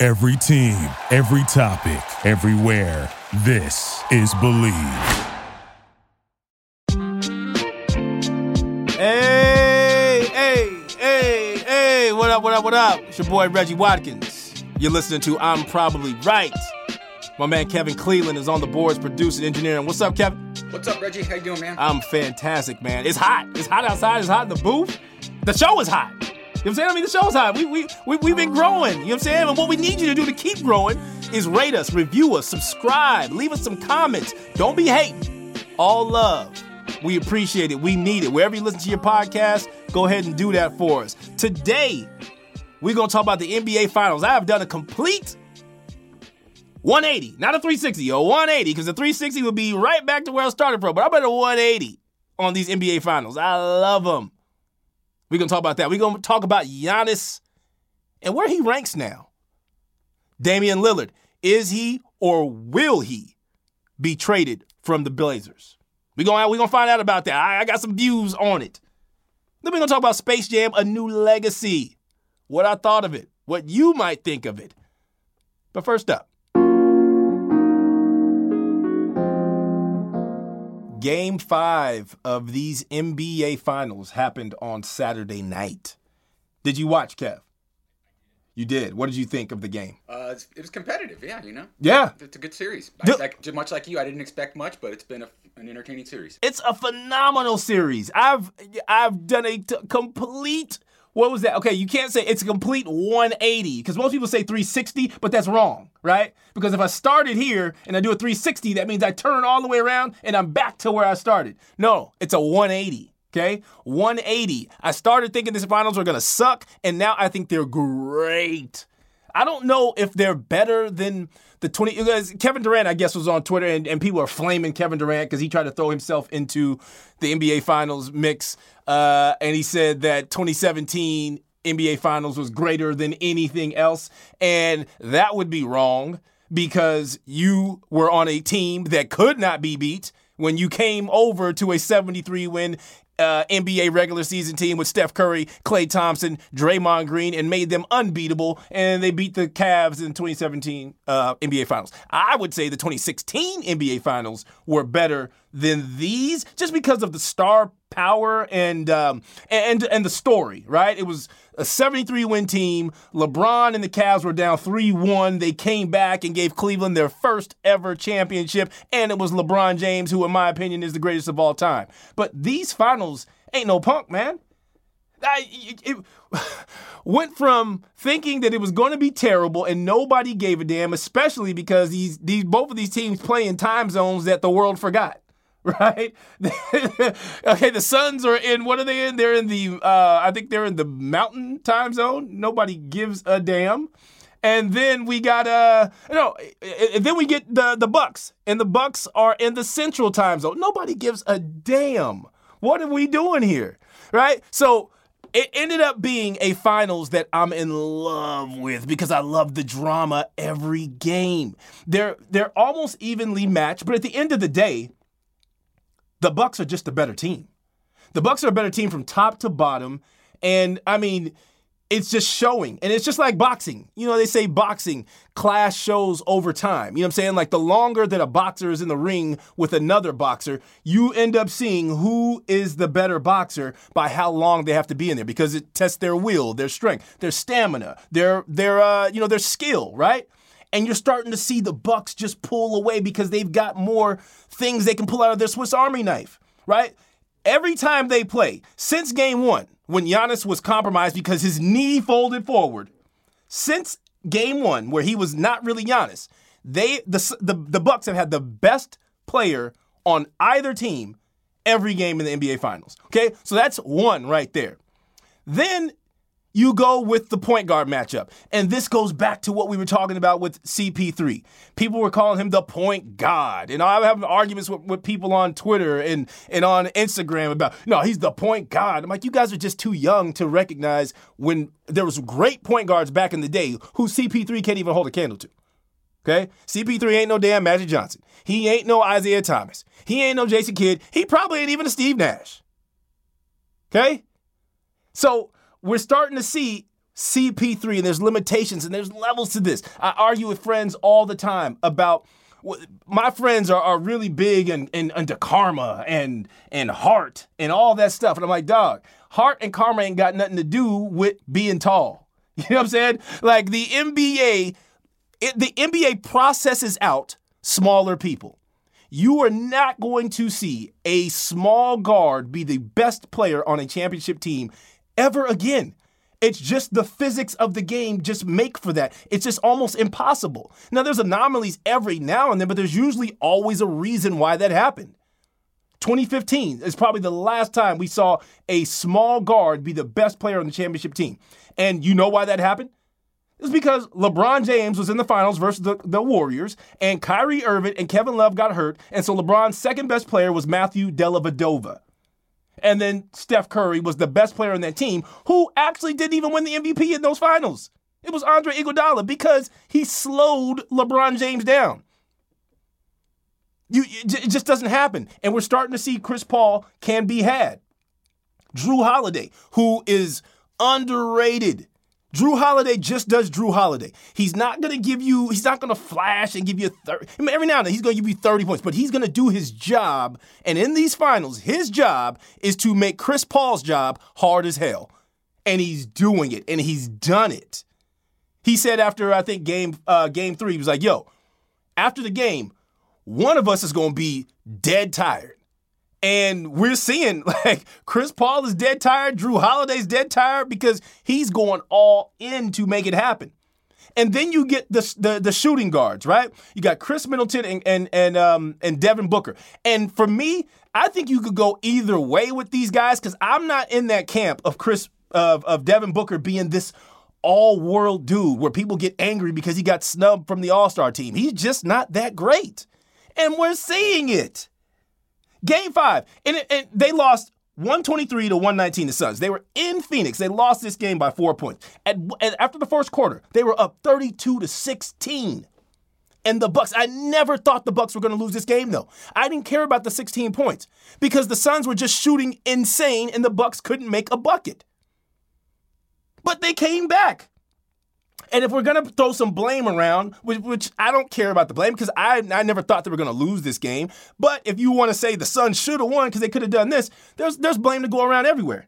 Every team, every topic, everywhere. This is Believe. Hey, hey, hey, hey, what up, what up, what up? It's your boy Reggie Watkins. You're listening to I'm Probably Right. My man Kevin Cleveland is on the boards, producing, engineering. What's up, Kevin? What's up, Reggie? How you doing, man? I'm fantastic, man. It's hot. It's hot outside. It's hot in the booth. The show is hot. What I'm saying? I mean, the show's hot. We, we, we, we've been growing. You know what I'm saying? And what we need you to do to keep growing is rate us, review us, subscribe, leave us some comments. Don't be hating. All love. We appreciate it. We need it. Wherever you listen to your podcast, go ahead and do that for us. Today, we're going to talk about the NBA Finals. I have done a complete 180, not a 360, a 180, because the 360 would be right back to where I started from. But I'm at a 180 on these NBA Finals. I love them. We're going to talk about that. We're going to talk about Giannis and where he ranks now. Damian Lillard, is he or will he be traded from the Blazers? We're going we gonna find out about that. I, I got some views on it. Then we're going to talk about Space Jam, A New Legacy. What I thought of it, what you might think of it. But first up, Game five of these NBA finals happened on Saturday night. Did you watch, Kev? You did. What did you think of the game? Uh, it's- it was competitive, yeah. You know, Yeah. it's a good series. I, like, much like you, I didn't expect much, but it's been a, an entertaining series. It's a phenomenal series. I've I've done a t- complete what was that? Okay, you can't say it's a complete 180 because most people say 360, but that's wrong, right? Because if I started here and I do a 360, that means I turn all the way around and I'm back to where I started. No, it's a 180. Okay, 180. I started thinking these finals were gonna suck, and now I think they're great. I don't know if they're better than the 20. Because Kevin Durant, I guess, was on Twitter, and, and people are flaming Kevin Durant because he tried to throw himself into the NBA Finals mix. Uh, and he said that 2017 NBA Finals was greater than anything else. And that would be wrong because you were on a team that could not be beat when you came over to a 73 win uh, NBA regular season team with Steph Curry, Klay Thompson, Draymond Green, and made them unbeatable. And they beat the Cavs in 2017 uh, NBA Finals. I would say the 2016 NBA Finals were better than these, just because of the star power and um, and and the story. Right? It was a 73 win team. LeBron and the Cavs were down 3 1. They came back and gave Cleveland their first ever championship. And it was LeBron James, who, in my opinion, is the greatest of all time. But these finals ain't no punk, man. I, it, it went from thinking that it was going to be terrible and nobody gave a damn, especially because these these both of these teams play in time zones that the world forgot. Right? okay, the Suns are in. What are they in? They're in the. Uh, I think they're in the Mountain time zone. Nobody gives a damn. And then we got uh no, then we get the the Bucks, and the Bucks are in the Central time zone. Nobody gives a damn. What are we doing here? Right? So it ended up being a finals that I'm in love with because I love the drama every game. They're they're almost evenly matched, but at the end of the day, the Bucks are just a better team. The Bucks are a better team from top to bottom, and I mean, it's just showing. And it's just like boxing. You know, they say boxing class shows over time. You know what I'm saying? Like the longer that a boxer is in the ring with another boxer, you end up seeing who is the better boxer by how long they have to be in there because it tests their will, their strength, their stamina, their their uh, you know, their skill, right? And you're starting to see the Bucks just pull away because they've got more things they can pull out of their Swiss Army knife, right? Every time they play, since game one, when Giannis was compromised because his knee folded forward, since game one, where he was not really Giannis, they the the, the Bucks have had the best player on either team every game in the NBA Finals. Okay, so that's one right there. Then you go with the point guard matchup. And this goes back to what we were talking about with CP3. People were calling him the point god. And I'm having arguments with, with people on Twitter and, and on Instagram about, no, he's the point god. I'm like, you guys are just too young to recognize when there was great point guards back in the day who CP3 can't even hold a candle to. Okay? CP3 ain't no damn Magic Johnson. He ain't no Isiah Thomas. He ain't no Jason Kidd. He probably ain't even a Steve Nash. Okay? So we're starting to see CP3 and there's limitations and there's levels to this. I argue with friends all the time about my friends are, are really big and in, into karma and and heart and all that stuff. And I'm like, dog, heart and karma ain't got nothing to do with being tall. You know what I'm saying? Like the NBA, it, the NBA processes out smaller people. You are not going to see a small guard be the best player on a championship team ever again. It's just the physics of the game just make for that. It's just almost impossible. Now, there's anomalies every now and then, but there's usually always a reason why that happened. 2015 is probably the last time we saw a small guard be the best player on the championship team. And you know why that happened? It's because LeBron James was in the finals versus the, the Warriors, and Kyrie Irving and Kevin Love got hurt, and so LeBron's second best player was Matthew Dellavedova. And then Steph Curry was the best player on that team who actually didn't even win the MVP in those finals. It was Andre Iguodala because he slowed LeBron James down. You, it just doesn't happen. And we're starting to see Chris Paul can be had. Jrue Holiday, who is underrated Jrue Holiday just does Jrue Holiday. He's not going to give you, he's not going to flash and give you 30. I mean, every now and then he's going to give you 30 points, but he's going to do his job. And in these finals, his job is to make Chris Paul's job hard as hell. And he's doing it, and he's done it. He said after, I think, game, uh, game three, he was like, yo, after the game, one of us is going to be dead tired. And we're seeing like Chris Paul is dead tired, Jrue Holiday's dead tired because he's going all in to make it happen. And then you get the, the, the shooting guards, right? You got Khris Middleton and and and um and Devin Booker. And for me, I think you could go either way with these guys because I'm not in that camp of Chris of of Devin Booker being this all world dude where people get angry because he got snubbed from the All Star team. He's just not that great, and we're seeing it. Game five, and, and they lost 123 to 119 the Suns. They were in Phoenix. They lost this game by four points. At, at, after the first quarter, they were up 32 to 16. And the Bucks, I never thought the Bucks were going to lose this game though. I didn't care about the 16 points because the Suns were just shooting insane and the Bucks couldn't make a bucket. But they came back. And if we're gonna throw some blame around, which, which I don't care about the blame because I I never thought they were gonna lose this game. But if you want to say the Suns should have won because they could have done this, there's there's blame to go around everywhere.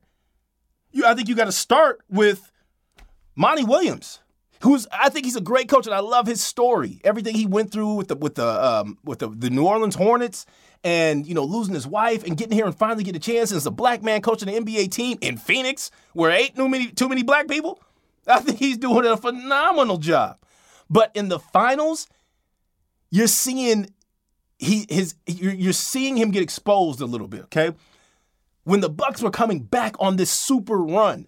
You, I think you got to start with Monty Williams, who's I think he's a great coach and I love his story. Everything he went through with the with the um, with the, the New Orleans Hornets and you know losing his wife and getting here and finally get a chance as a black man coaching an NBA team in Phoenix where ain't too many too many black people. I think he's doing a phenomenal job. But in the finals, you're seeing he his you're, seeing him get exposed a little bit, okay? When the Bucks were coming back on this super run,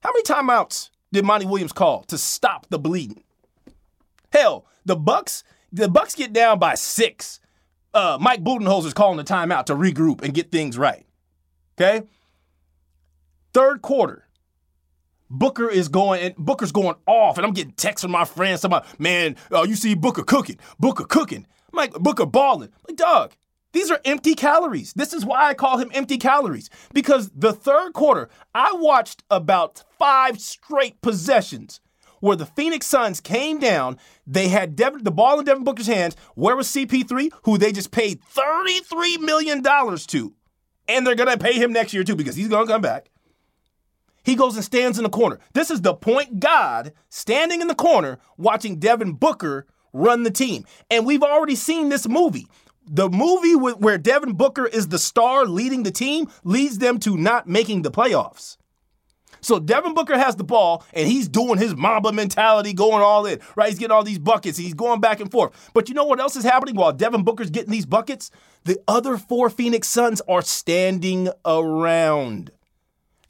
how many timeouts did Monty Williams call to stop the bleeding? Hell, the Bucks, the Bucks get down by six. Uh, Mike Budenholzer's calling the timeout to regroup and get things right. Okay? Third quarter, Booker is going and Booker's going off, and I'm getting texts from my friends about, man, uh, you see Booker cooking, Booker cooking. I'm like, Booker balling. like, dog, these are empty calories. This is why I call him empty calories. Because the third quarter, I watched about five straight possessions where the Phoenix Suns came down. They had Devin, the ball in Devin Booker's hands. Where was CP3, who they just paid $33 million to? And they're going to pay him next year too because he's going to come back. He goes and stands in the corner. This is the point God standing in the corner watching Devin Booker run the team. And we've already seen this movie. The movie where Devin Booker is the star leading the team leads them to not making the playoffs. So Devin Booker has the ball and he's doing his Mamba mentality, going all in, right? He's getting all these buckets. He's going back and forth. But you know what else is happening while Devin Booker's getting these buckets? The other four Phoenix Suns are standing around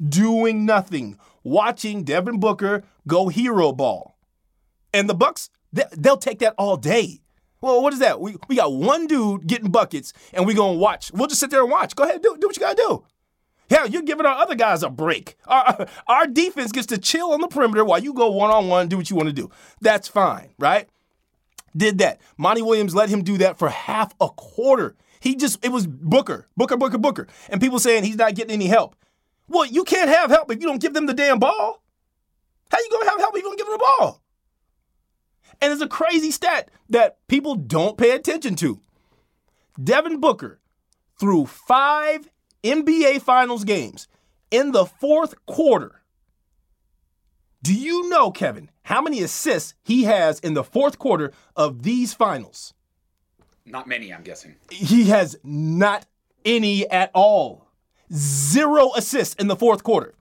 doing nothing, watching Devin Booker go hero ball. And the Bucks, they'll take that all day. Well, what is that? We, we got one dude getting buckets, and we to watch. We'll just sit there and watch. Go ahead, do, do what you got to do. Hell, you're giving our other guys a break. Our, our defense gets to chill on the perimeter while you go one on one, do what you want to do. That's fine, right? Did that. Monty Williams let him do that for half a quarter. He just, it was Booker, Booker, Booker, Booker. And people saying he's not getting any help. Well, you can't have help if you don't give them the damn ball. How you gonna have help if you don't give them the ball? And it's a crazy stat that people don't pay attention to. Devin Booker threw five NBA Finals games in the fourth quarter. Do you know, Kevin, how many assists he has in the fourth quarter of these finals? Not many, I'm guessing. He has not any at all. Zero assists in the fourth quarter.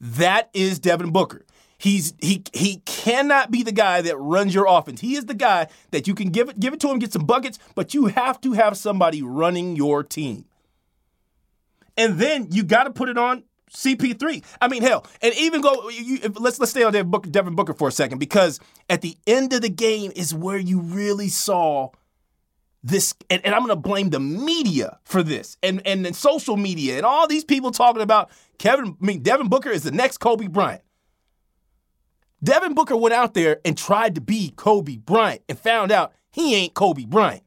That is Devin Booker. He's he he cannot be the guy that runs your offense. He is the guy that you can give it give it to him, get some buckets, but you have to have somebody running your team. And then you got to put it on CP3. I mean, hell, and even go. You, let's let's stay on Devin Booker, Devin Booker for a second because at the end of the game is where you really saw this, and, and I'm to blame the media for this, and and then social media and all these people talking about Kevin. I mean, Devin Booker is the next Kobe Bryant. Devin Booker went out there and tried to be Kobe Bryant and found out he ain't Kobe Bryant.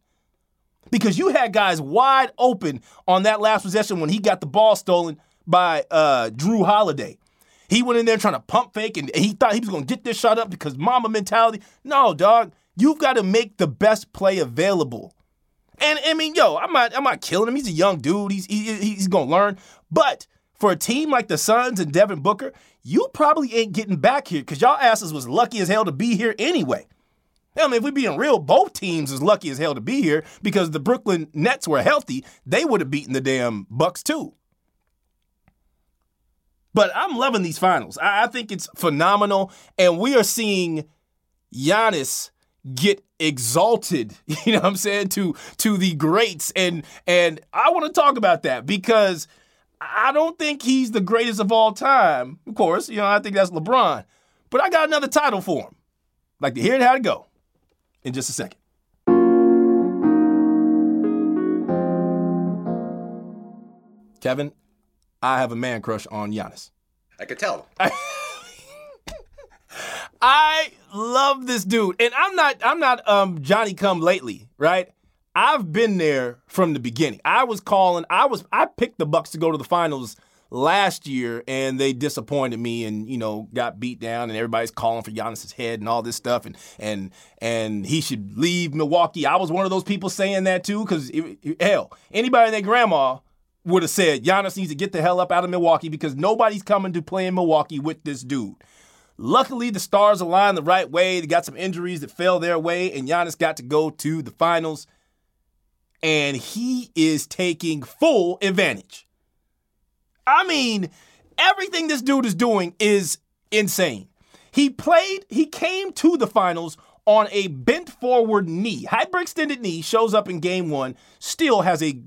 Because you had guys wide open on that last possession when he got the ball stolen by uh, Jrue Holiday. He went in there trying to pump fake and he thought he was going to get this shot up because Mamba mentality. No, dog. You've got to make the best play available. And I mean, yo, I'm not I'm not killing him. He's a young dude. He's he, he's to learn. But for a team like the Suns and Devin Booker, you probably ain't getting back here because y'all asses was lucky as hell to be here anyway. I mean, if we being real, both teams is lucky as hell to be here because the Brooklyn Nets were healthy. They would have beaten the damn Bucks too. But I'm loving these finals. I, I think it's phenomenal, and we are seeing Giannis get exalted, you know what I'm saying, to to the greats. And and I want to talk about that because – I don't think he's the greatest of all time. Of course, you know, I think that's LeBron. But I got another title for him. Like to hear it how to go in just a second. Kevin, I have a man crush on Giannis. I could tell. I love this dude. And I'm not I'm not um Johnny come lately, right? I've been there from the beginning. I was calling. I was. I picked the Bucks to go to the finals last year, and they disappointed me, and you know got beat down, and everybody's calling for Giannis's head and all this stuff, and and and he should leave Milwaukee. I was one of those people saying that too, because hell, anybody their grandma would have said Giannis needs to get the hell up out of Milwaukee because nobody's coming to play in Milwaukee with this dude. Luckily, the stars aligned the right way. They got some injuries that fell their way, and Giannis got to go to the finals and he is taking full advantage. I mean, everything this dude is doing is insane. He played, he came to the finals on a bent forward knee. Hyperextended knee shows up in game one, still has a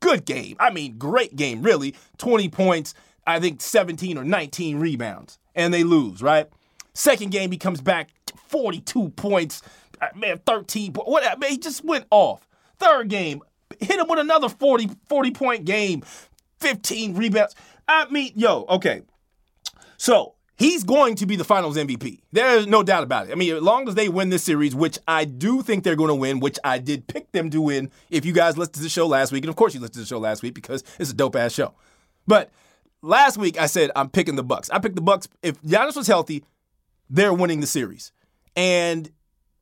good game. I mean, great game, really. 20 points, I think 17 or 19 rebounds, and they lose, right? Second game, he comes back 42 points, uh, man, 13 points. What, man, he just went off. Third game, hit him with another 40, 40 point game, 15 rebounds. I mean, yo, okay. So he's going to be the finals MVP. There's no doubt about it. I mean, as long as they win this series, which I do think they're going to win, which I did pick them to win if you guys listened to the show last week. And of course, you listened to the show last week because it's a dope ass show. But last week I said I'm picking the Bucks. I picked the Bucks. If Giannis was healthy, they're winning the series. And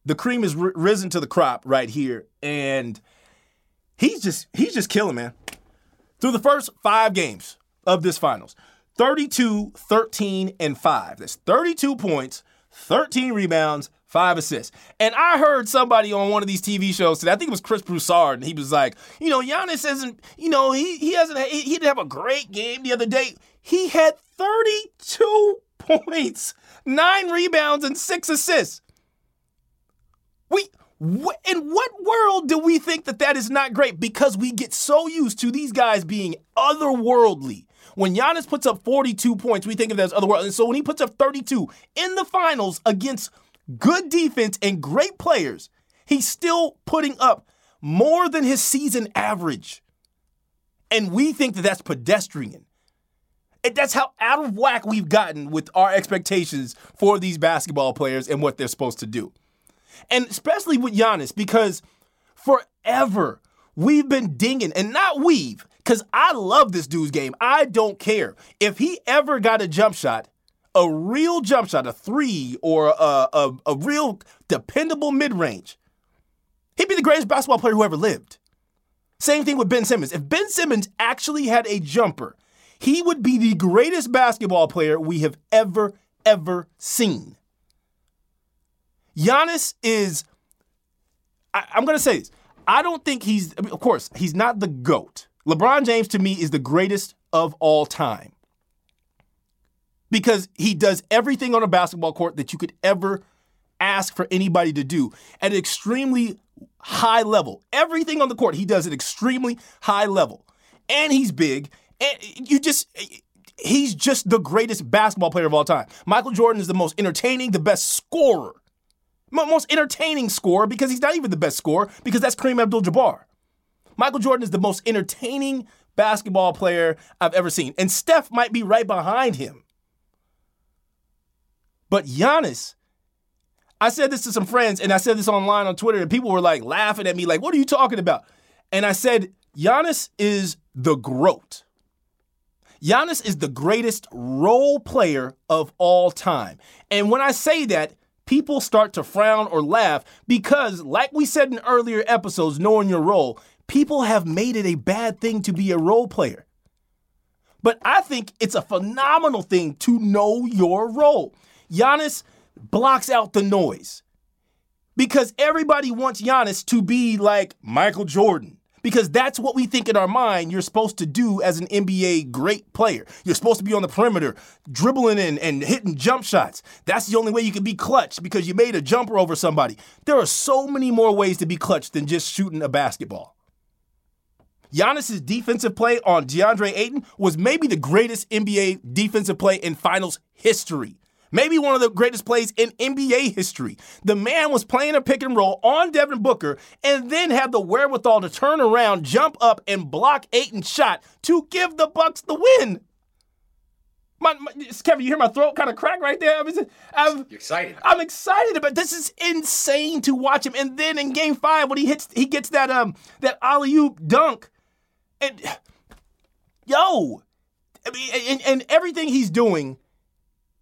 the cream is r- risen to the crop right here. And he's just he's just killing, man. Through the first five games of this finals, 32, 13, and 5. That's 32 points, 13 rebounds, five assists. And I heard somebody on one of these TV shows today, I think it was Chris Broussard, and he was like, you know, Giannis isn't, you know, he he hasn't he, he didn't have a great game the other day. He had 32 points, nine rebounds, and six assists. We in what world do we think that that is not great? Because we get so used to these guys being otherworldly. When Giannis puts up 42 points, we think of that as otherworldly. And so when he puts up 32 in the finals against good defense and great players, he's still putting up more than his season average. And we think that that's pedestrian. And that's how out of whack we've gotten with our expectations for these basketball players and what they're supposed to do. And especially with Giannis, because forever we've been dinging, and not we've, because I love this dude's game. I don't care. If he ever got a jump shot, a real jump shot, a three or a, a, a real dependable mid range, he'd be the greatest basketball player who ever lived. Same thing with Ben Simmons. If Ben Simmons actually had a jumper, he would be the greatest basketball player we have ever, ever seen. Giannis is, I, am going to say this. I don't think he's, I mean, of course, he's not the GOAT. LeBron James to me is the greatest of all time because he does everything on a basketball court that you could ever ask for anybody to do at an extremely high level. Everything on the court, he does at extremely high level. And he's big. And you just he's just the greatest basketball player of all time. Michael Jordan is the most entertaining, the best scorer. Most entertaining scorer because he's not even the best scorer because that's Kareem Abdul-Jabbar. Michael Jordan is the most entertaining basketball player I've ever seen. And Steph might be right behind him. But Giannis, I said this to some friends and I said this online on Twitter, and people were like laughing at me, like, what are you talking about? And I said, Giannis is the GROAT. Giannis is the greatest role player of all time. And when I say that, people start to frown or laugh because, like we said in earlier episodes, knowing your role, people have made it a bad thing to be a role player. But I think it's a phenomenal thing to know your role. Giannis blocks out the noise because everybody wants Giannis to be like Michael Jordan. Because that's what we think in our mind you're supposed to do as an NBA great player. You're supposed to be on the perimeter, dribbling in and hitting jump shots. That's the only way you can be clutch because you made a jumper over somebody. There are so many more ways to be clutch than just shooting a basketball. Giannis's defensive play on DeAndre Ayton was maybe the greatest NBA defensive play in finals history. Maybe one of the greatest plays in NBA history. The man was playing a pick and roll on Devin Booker and then had the wherewithal to turn around, jump up, and block Ayton's shot to give the Bucks the win. My, my, Kevin, you hear my throat kind of crack right there. I'm, I'm You're excited. I'm excited about this. Is insane to watch him. And then in Game Five, when he hits, he gets that um that alley oop dunk and yo, I mean, and, and everything he's doing,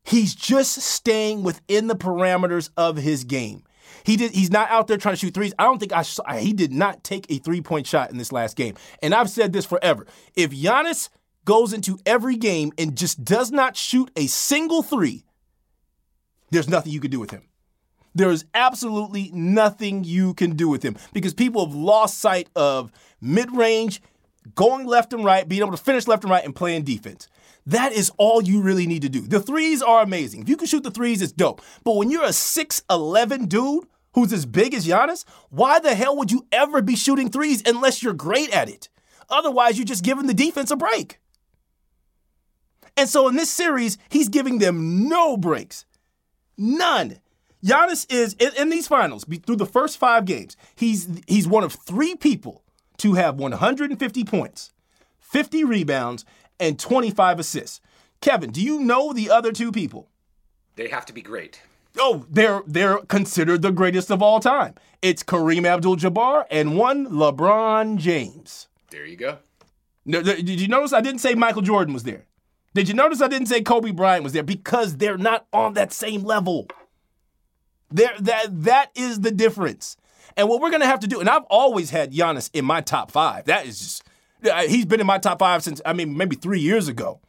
he's just staying within the parameters of his game. He did. He's not out there trying to shoot threes. I don't think I saw. He did not take a three point shot in this last game. And I've said this forever. If Giannis goes into every game and just does not shoot a single three, there's nothing you can do with him. There is absolutely nothing you can do with him because people have lost sight of mid range going left and right, being able to finish left and right, and playing defense. That is all you really need to do. The threes are amazing. If you can shoot the threes, it's dope. But when you're a 6'11 dude who's as big as Giannis, why the hell would you ever be shooting threes unless you're great at it? Otherwise, you're just giving the defense a break. And so in this series, he's giving them no breaks. None. Giannis is in, these finals through the first five games. He's he's one of three people to have 150 points, 50 rebounds, and 25 assists. Kevin, do you know the other two people? They have to be great. Oh, they're they're considered the greatest of all time. It's Kareem Abdul-Jabbar and one LeBron James. There you go. No, did you notice I didn't say Michael Jordan was there? Did you notice I didn't say Kobe Bryant was there because they're not on that same level. There that that is the difference. And what we're going to have to do, and I've always had Giannis in my top five. That is just, uh, he's been in my top five since, I mean, maybe three years ago.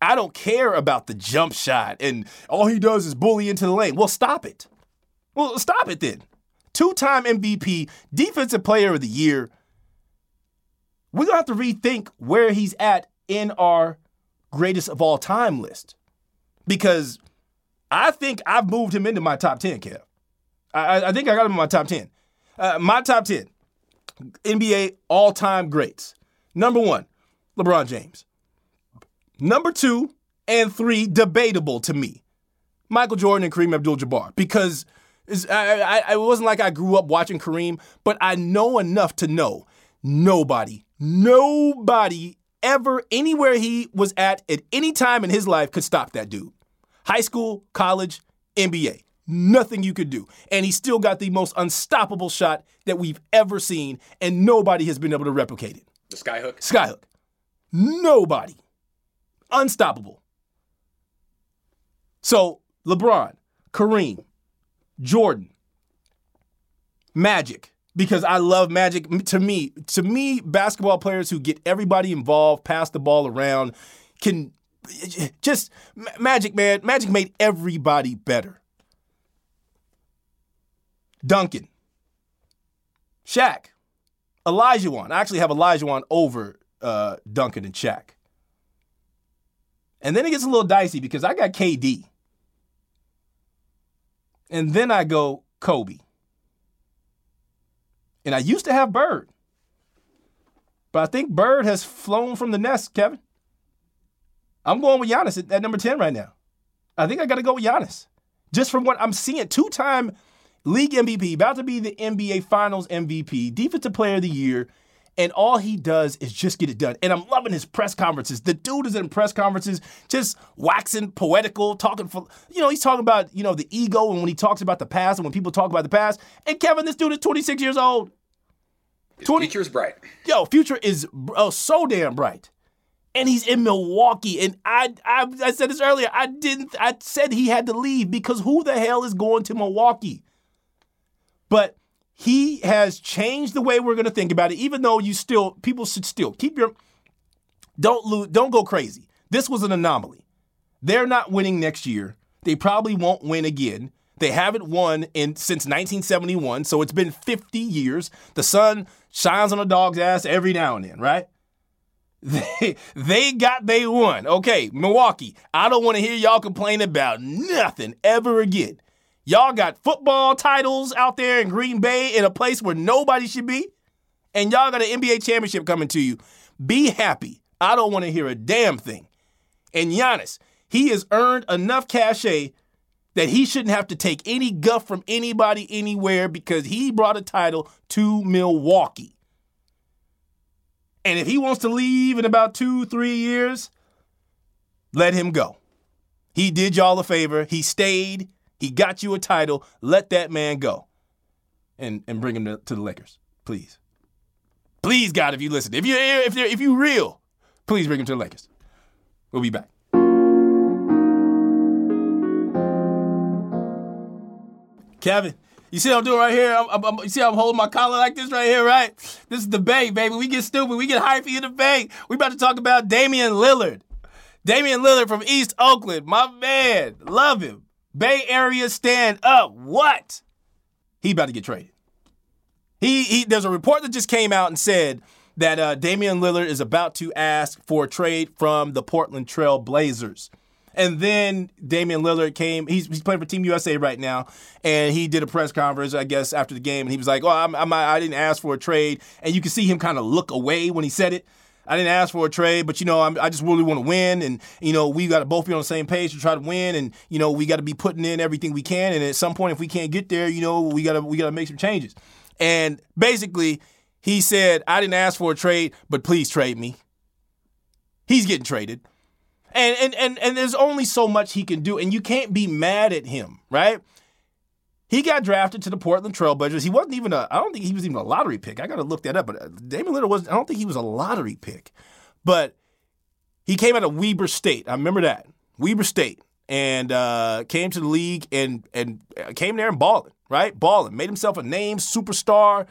I don't care about the jump shot and all he does is bully into the lane. Well, stop it. Well, stop it then. Two time MVP, Defensive Player of the Year. We're going to have to rethink where he's at in our greatest of all time list because I think I've moved him into my top 10, Kev. I, I think I got him in my top 10. Uh, my top 10 NBA all time greats. Number one, LeBron James. Number two and three, debatable to me. Michael Jordan and Kareem Abdul-Jabbar because I, I, it wasn't like I grew up watching Kareem, but I know enough to know nobody, nobody ever anywhere he was at at any time in his life could stop that dude. High school, college, NBA. Nothing you could do. And he still got the most unstoppable shot that we've ever seen, and nobody has been able to replicate it. The skyhook? Skyhook. Nobody. Unstoppable. So, LeBron, Kareem, Jordan, Magic, because I love Magic. To me, to me, basketball players who get everybody involved, pass the ball around, can just Magic, man. Magic made everybody better. Duncan, Shaq, Olajuwon. I actually have Olajuwon over uh, Duncan and Shaq. And then it gets a little dicey because I got KD. And then I go Kobe. And I used to have Bird. But I think Bird has flown from the nest, Kevin. I'm going with Giannis at, at number 10 right now. I think I got to go with Giannis. Just from what I'm seeing, two time league MVP, about to be the NBA Finals MVP, Defensive Player of the Year, and all he does is just get it done. And I'm loving his press conferences. The dude is in press conferences just waxing poetical, talking for, you know, he's talking about, you know, the ego and when he talks about the past and when people talk about the past. And Kevin, this dude is 26 years old. 20, future is bright. Yo, future is oh, so damn bright. And he's in Milwaukee. And I, I I said this earlier. I didn't I said he had to leave because who the hell is going to Milwaukee? But he has changed the way we're going to think about it even though you still people should still keep your don't lose don't go crazy. This was an anomaly. They're not winning next year. They probably won't win again. They haven't won in since 1971 so it's been 50 years. The sun shines on a dog's ass every now and then right? They, they got they won. Okay milwaukee i don't want to hear y'all complain about nothing ever again Y'all got football titles out there in Green Bay in a place where nobody should be. And y'all got an NBA championship coming to you. Be happy. I don't want to hear a damn thing. And Giannis, he has earned enough cachet that he shouldn't have to take any guff from anybody anywhere because he brought a title to Milwaukee. And if he wants to leave in about two, three years, let him go. He did y'all a favor. He stayed. He got you a title. Let that man go. And and bring him to, to the Lakers. Please. Please, God, if you listen. If you're if you're, if you real, please bring him to the Lakers. We'll be back. Kevin, you see what I'm doing right here? I'm, I'm, you see I'm holding my collar like this right here, right? This is the bank, baby. We get stupid. We get hypey in the bank. We about to talk about Damian Lillard. Damian Lillard from East Oakland, my man. Love him. Bay Area stand up. What? He about to get traded. He, he there's a report that just came out and said that uh, Damian Lillard is about to ask for a trade from the Portland Trail Blazers. And then Damian Lillard came. He's, he's playing for Team USA right now, and he did a press conference, I guess, after the game, and he was like, "Oh, I'm, I'm, I didn't ask for a trade," and you can see him kind of look away when he said it. I didn't ask for a trade, but you know, I'm, i just really want to win, and you know, we got to both be on the same page to try to win, and you know, we got to be putting in everything we can, and at some point, if we can't get there, you know, we gotta we gotta make some changes. And basically, he said, I didn't ask for a trade, but please trade me. He's getting traded. And and and and there's only so much he can do, and you can't be mad at him, right? He got drafted to the Portland Trailblazers. He wasn't even a, I don't think he was even a lottery pick. I got to look that up. But uh, Damian Lillard was, I don't think he was a lottery pick. But he came out of Weber State. I remember that. Weber State. And uh, came to the league and, and uh, came there and balling, right? Balling. Made himself a name, superstar,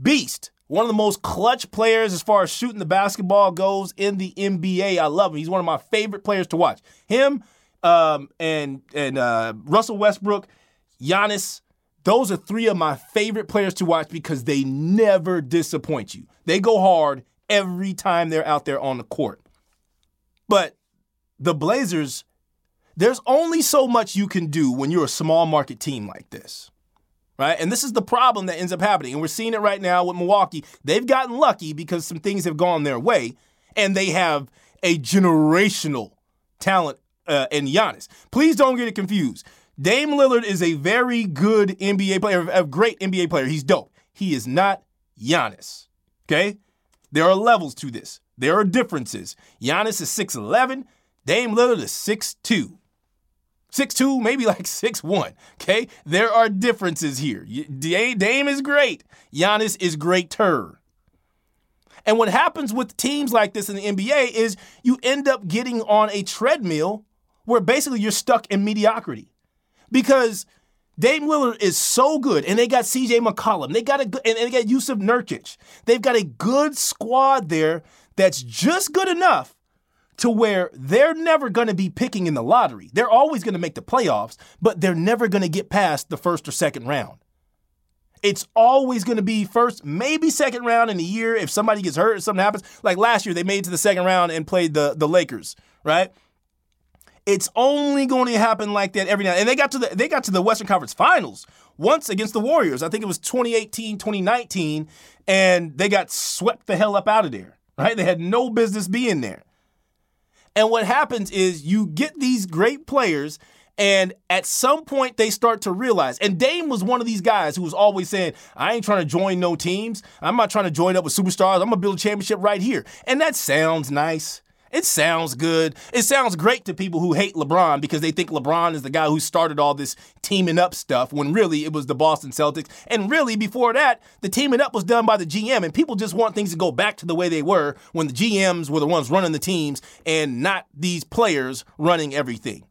beast. One of the most clutch players as far as shooting the basketball goes in the NBA. I love him. He's one of my favorite players to watch. Him um, and, and uh, Russell Westbrook – Giannis, those are three of my favorite players to watch because they never disappoint you. They go hard every time they're out there on the court. But the Blazers, there's only so much you can do when you're a small market team like this. Right? And this is the problem that ends up happening. And we're seeing it right now with Milwaukee. They've gotten lucky because some things have gone their way and they have a generational talent uh, in Giannis. Please don't get it confused. Dame Lillard is a very good NBA player, a great NBA player. He's dope. He is not Giannis. Okay? There are levels to this. There are differences. Giannis is 6'11, Dame Lillard is 6'2. 6'2, maybe like 6'1. Okay? There are differences here. Dame is great. Giannis is greater. And what happens with teams like this in the NBA is you end up getting on a treadmill where basically you're stuck in mediocrity. Because Dame Lillard is so good, and they got CJ McCollum. They got a good, and they got Jusuf Nurkic. They've got a good squad there that's just good enough to where they're never going to be picking in the lottery. They're always going to make the playoffs, but they're never going to get past the first or second round. It's always going to be first, maybe second round in a year if somebody gets hurt or something happens. Like last year, they made it to the second round and played the, the Lakers, right? It's only going to happen like that every now and they got to the they got to the Western Conference Finals once against the Warriors. I think it was 2018, 2019, and they got swept the hell up out of there. Right? They had no business being there. And what happens is you get these great players and at some point, they start to realize, and Dame was one of these guys who was always saying, I ain't trying to join no teams. I'm not trying to join up with superstars. I'm going to build a championship right here. And that sounds nice. It sounds good. It sounds great to people who hate LeBron because they think LeBron is the guy who started all this teaming up stuff when really it was the Boston Celtics. And really, before that, the teaming up was done by the GM, and people just want things to go back to the way they were when the GMs were the ones running the teams and not these players running everything.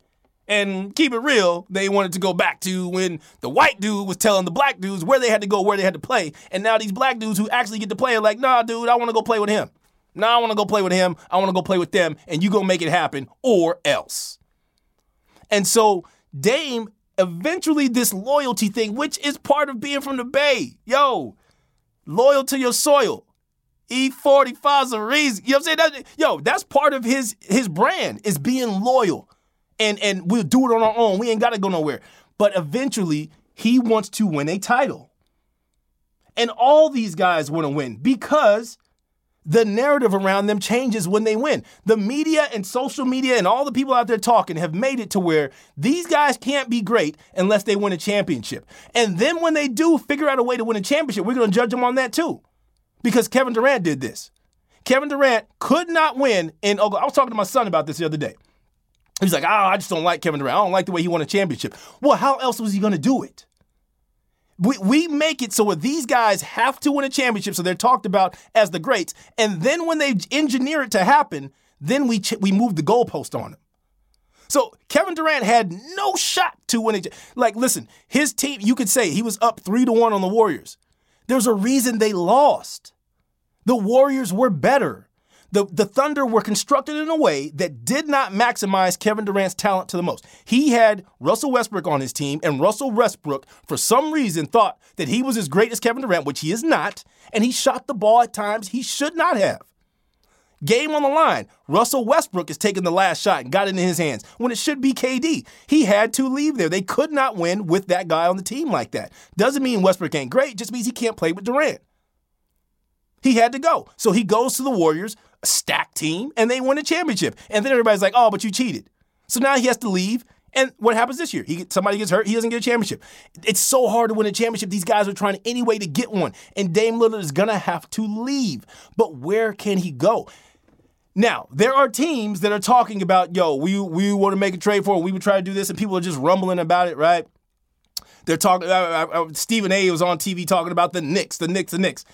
And keep it real, they wanted to go back to when the white dude was telling the black dudes where they had to go, where they had to play. And now these black dudes who actually get to play are like, nah, dude, I want to go play with him. Now I want to go play with him. I want to go play with them, and you go make it happen, or else. And so Dame, eventually, this loyalty thing, which is part of being from the Bay, yo, loyal to your soil. E45's a reason. You know what I'm saying? That, yo, that's part of his his brand is being loyal. And and we'll do it on our own. We ain't gotta go nowhere. But eventually, he wants to win a title. And all these guys want to win because the narrative around them changes when they win. The media and social media and all the people out there talking have made it to where these guys can't be great unless they win a championship. And then when they do figure out a way to win a championship, we're going to judge them on that too. Because Kevin Durant did this. Kevin Durant could not win in Oklahoma. I was talking to my son about this the other day. He's like, oh, I just don't like Kevin Durant. I don't like the way he won a championship. Well, how else was he going to do it? We, we make it so these guys have to win a championship, so they're talked about as the greats. And then when they engineer it to happen, then we ch- we move the goalpost on them. So Kevin Durant had no shot to win it. Like, listen, his team, you could say he was up three to one on the Warriors. There's a reason they lost. The Warriors were better the, the Thunder were constructed in a way that did not maximize Kevin Durant's talent to the most. He had Russell Westbrook on his team, and Russell Westbrook, for some reason, thought that he was as great as Kevin Durant, which he is not, and he shot the ball at times he should not have. Game on the line. Russell Westbrook is taking the last shot and got it in his hands when it should be KD. He had to leave there. They could not win with that guy on the team like that. Doesn't mean Westbrook ain't great, just means he can't play with Durant. He had to go. So he goes to the Warriors a stacked team, and they won a championship. And then everybody's like, oh, but you cheated. So now he has to leave. And what happens this year? He somebody gets hurt, he doesn't get a championship. It's so hard to win a championship. These guys are trying any way to get one. And Dame Lillard is gonna have to leave. But where can he go? Now, there are teams that are talking about, yo, we we want to make a trade for it. We would try to do this, and people are just rumbling about it, right? They're talking. Uh, uh, uh Stephen A. was on TV talking about the Knicks, the Knicks, the Knicks.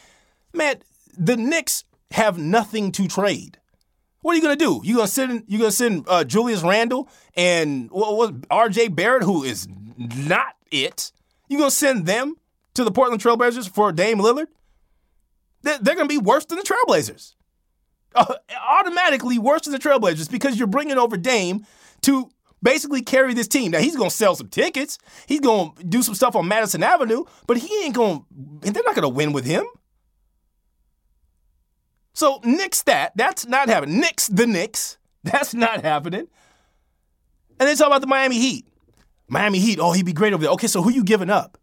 Man, the Knicks have nothing to trade. What are you gonna do? You gonna send you gonna send uh, Julius Randle and what R.J. Barrett, who is not it? You gonna send them to the Portland Trailblazers for Dame Lillard? They're, they're gonna be worse than the Trailblazers. Uh, automatically worse than the Trailblazers because you're bringing over Dame to basically carry this team. Now he's gonna sell some tickets. He's gonna do some stuff on Madison Avenue, but he ain't gonna. They're not gonna win with him. So nix that. That's not happening. Nix the Knicks. That's not happening. And then talk about the Miami Heat. Miami Heat. Oh, he'd be great over there. Okay, so who you giving up?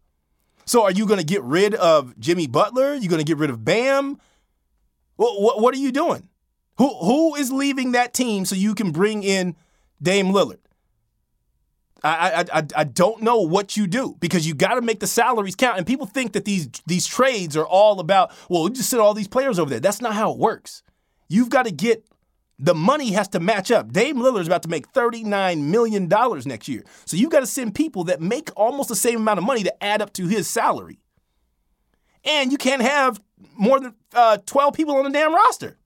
So are you going to get rid of Jimmy Butler? You going to get rid of Bam? What, what, what are you doing? Who who is leaving that team so you can bring in Dame Lillard? I, I, I, don't know what you do because you got to make the salaries count. And people think that these these trades are all about, well, we just send all these players over there. That's not how it works. You've got to get the money has to match up. Dame Lillard is about to make $39 million next year. So you've got to send people that make almost the same amount of money to add up to his salary. And you can't have more than uh, 12 people on the damn roster.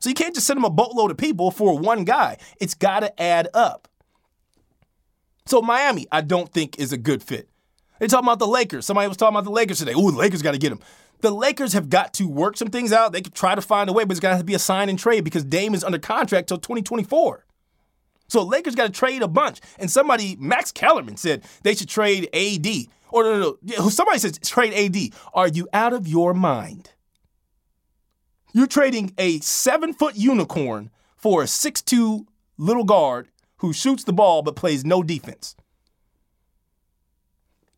So you can't just send them a boatload of people for one guy. It's got to add up. So Miami, I don't think is a good fit. They're talking about the Lakers. Somebody was talking about the Lakers today. Ooh, the Lakers got to get him. The Lakers have got to work some things out. They could try to find a way, but it's got to be a sign and trade because Dame is under contract till 2024. So Lakers got to trade a bunch. And somebody, Max Kellerman, said they should trade AD. Or no, no, no. Somebody says trade AD. Are you out of your mind? You're trading a seven foot unicorn for a six-two little guard who shoots the ball but plays no defense.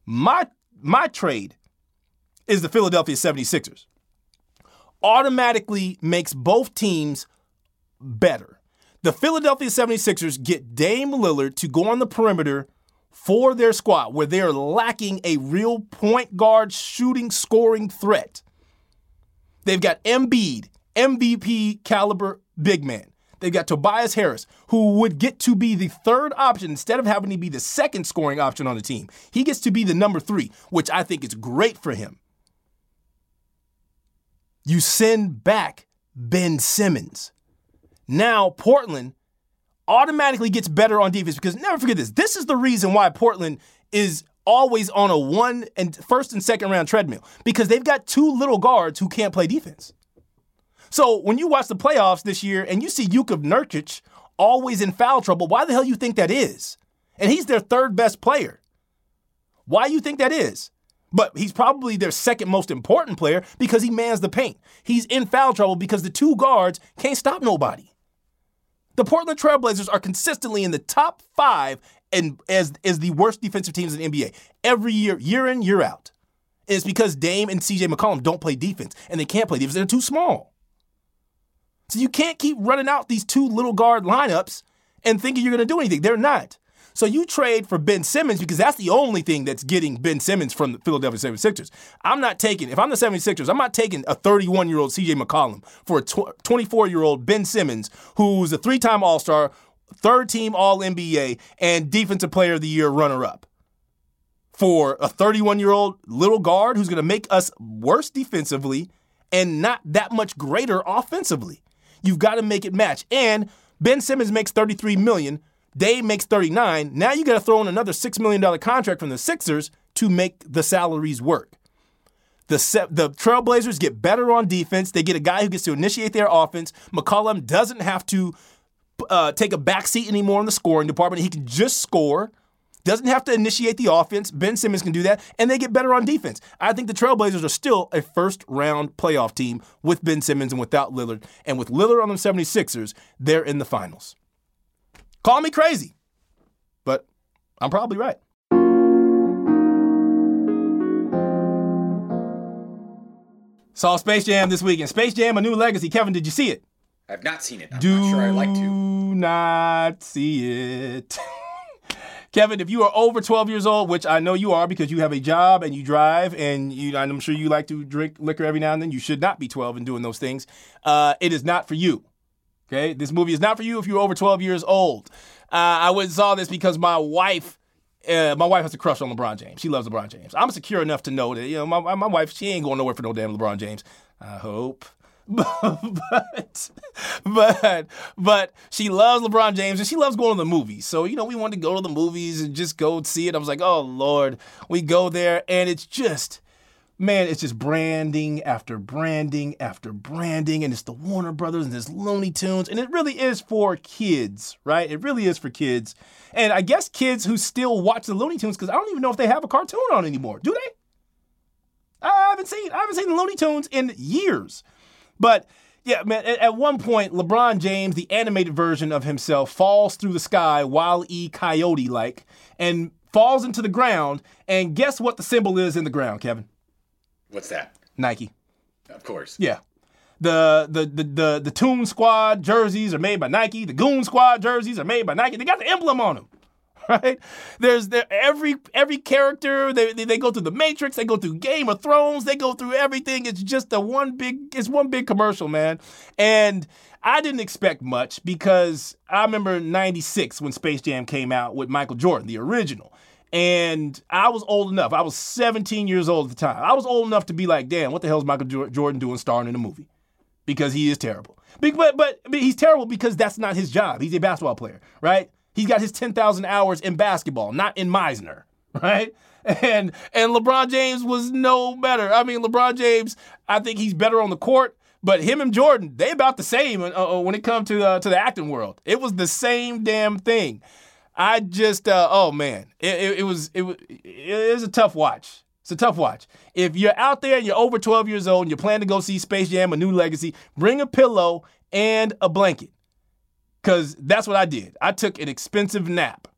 My my trade is the Philadelphia 76ers. Automatically makes both teams better. The Philadelphia 76ers get Dame Lillard to go on the perimeter for their squad where they're lacking a real point guard shooting scoring threat. They've got Embiid, MVP caliber big man. They've got Tobias Harris, who would get to be the third option instead of having to be the second scoring option on the team. He gets to be the number three, which I think is great for him. You send back Ben Simmons. Now, Portland automatically gets better on defense because never forget this. This is the reason why Portland is always on a one and first and second round treadmill because they've got two little guards who can't play defense. So when you watch the playoffs this year and you see Jusuf Nurkic always in foul trouble, why the hell you think that is? And he's their third best player. Why you think that is? But he's probably their second most important player because he mans the paint. He's in foul trouble because the two guards can't stop nobody. The Portland Trailblazers are consistently in the top five and as, as the worst defensive teams in the NBA every year, year in, year out. And it's because Dame and CJ McCollum don't play defense and they can't play defense. They're too small. So you can't keep running out these two little guard lineups and thinking you're going to do anything. They're not. So you trade for Ben Simmons because that's the only thing that's getting Ben Simmons from the Philadelphia 76ers. I'm not taking, if I'm the 76ers, I'm not taking a 31 year old CJ McCollum for a 24 year old Ben Simmons who's a three time All Star, third team All NBA, and Defensive Player of the Year runner up. For a 31 year old little guard who's going to make us worse defensively and not that much greater offensively. You've got to make it match. And Ben Simmons makes 33 million. Dame makes 39. Now you got to throw in another $6 million contract from the Sixers to make the salaries work. The, the Trailblazers get better on defense. They get a guy who gets to initiate their offense. McCollum doesn't have to uh, take a backseat anymore in the scoring department. He can just score. Doesn't have to initiate the offense. Ben Simmons can do that, and they get better on defense. I think the Trailblazers are still a first round playoff team with Ben Simmons and without Lillard. And with Lillard on the 76ers, they're in the finals. Call me crazy, but I'm probably right. Saw Space Jam this weekend. Space Jam: A New Legacy. Kevin, did you see it? I've not seen it. I'm Do not sure I'd like to. not see it. Kevin, if you are over 12 years old, which I know you are because you have a job and you drive and you, I'm sure you like to drink liquor every now and then, you should not be 12 and doing those things. Uh, it is not for you. Okay, this movie is not for you if you're over 12 years old. Uh, I went and saw this because my wife, uh, my wife has a crush on LeBron James. She loves LeBron James. I'm secure enough to know that you know my, my wife, she ain't going nowhere for no damn LeBron James. I hope. but but but she loves LeBron James and she loves going to the movies. So you know we wanted to go to the movies and just go see it. I was like, oh Lord, we go there and it's just man, it's just branding after branding after branding, and it's the Warner Brothers and this Looney Tunes, and it really is for kids, right? It really is for kids, and I guess kids who still watch the Looney Tunes because I don't even know if they have a cartoon on anymore. Do they? I haven't seen I haven't seen the Looney Tunes in years. But yeah, man, at one point, LeBron James, the animated version of himself, falls through the sky, Wile E. Coyote like, and falls into the ground. And guess what the symbol is in the ground, Kevin? What's that? Nike. Of course. Yeah. The, the the the the Toon Squad jerseys are made by Nike. The Goon Squad jerseys are made by Nike. They got the emblem on them. Right? There's there every every character they, they, go through the Matrix, they go through Game of Thrones, they go through everything. It's just a one big it's one big commercial, man. And I didn't expect much because I remember 96 when Space Jam came out with Michael Jordan, the original. And I was old enough. I was 17 years old at the time. I was old enough to be like, damn, what the hell is Michael Jordan doing starring in a movie? Because he is terrible. But, but, but he's terrible because that's not his job. He's a basketball player, right? He's got his 10,000 hours in basketball, not in Meisner, right? And and LeBron James was no better. I mean, LeBron James, I think he's better on the court, but him and Jordan, they about the same uh, uh when it comes to uh, to the acting world. It was the same damn thing. I just, uh, oh man, it, it, it was it was it was a tough watch. It's a tough watch. If you're out there and you're over 12 years old and you plan to go see Space Jam: A New Legacy, bring a pillow and a blanket because that's what I did. I took an expensive nap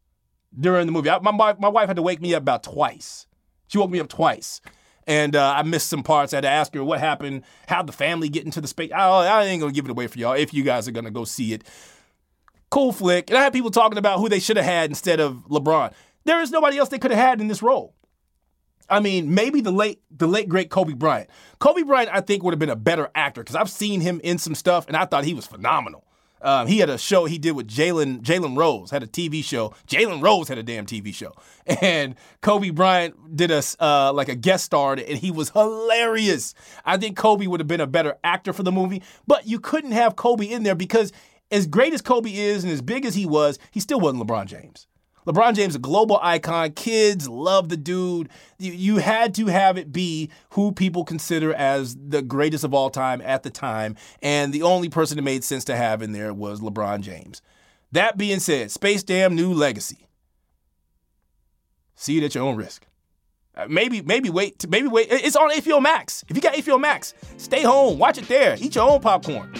during the movie. I, my, my wife had to wake me up about twice. She woke me up twice. And uh, I missed some parts. I had to ask her what happened, how'd the family get into the space. I, I ain't gonna give it away for y'all if you guys are gonna go see it. Cool flick. And I had people talking about who they should have had instead of LeBron. There is nobody else they could have had in this role. I mean, maybe the late the late great Kobe Bryant. Kobe Bryant, I think, would have been a better actor because I've seen him in some stuff and I thought he was phenomenal. Um, he had a show he did with Jalen Jalen Rose had a TV show. Jalen Rose had a damn TV show, and Kobe Bryant did a uh, like a guest star, and he was hilarious. I think Kobe would have been a better actor for the movie, but you couldn't have Kobe in there because as great as Kobe is and as big as he was, he still wasn't LeBron James. LeBron James, a global icon. Kids love the dude. You, you, had to have it be who people consider as the greatest of all time at the time. And the only person that made sense to have in there was LeBron James. That being said, Space Jam New Legacy. See it at your own risk. Uh, maybe, maybe wait. Maybe wait. It's on HBO Max. If you got HBO Max, stay home, watch it there, eat your own popcorn,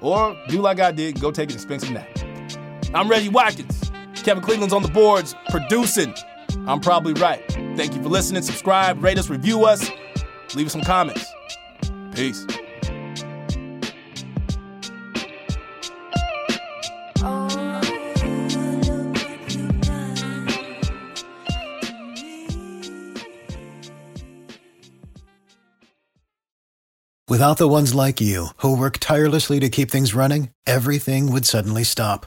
or do like I did, go take an expensive nap. I'm Reggie Watkins. Kevin Cleveland's on the boards producing. I'm probably right. Thank you for listening. Subscribe, rate us, review us, leave us some comments. Peace. Without the ones like you, who work tirelessly to keep things running, everything would suddenly stop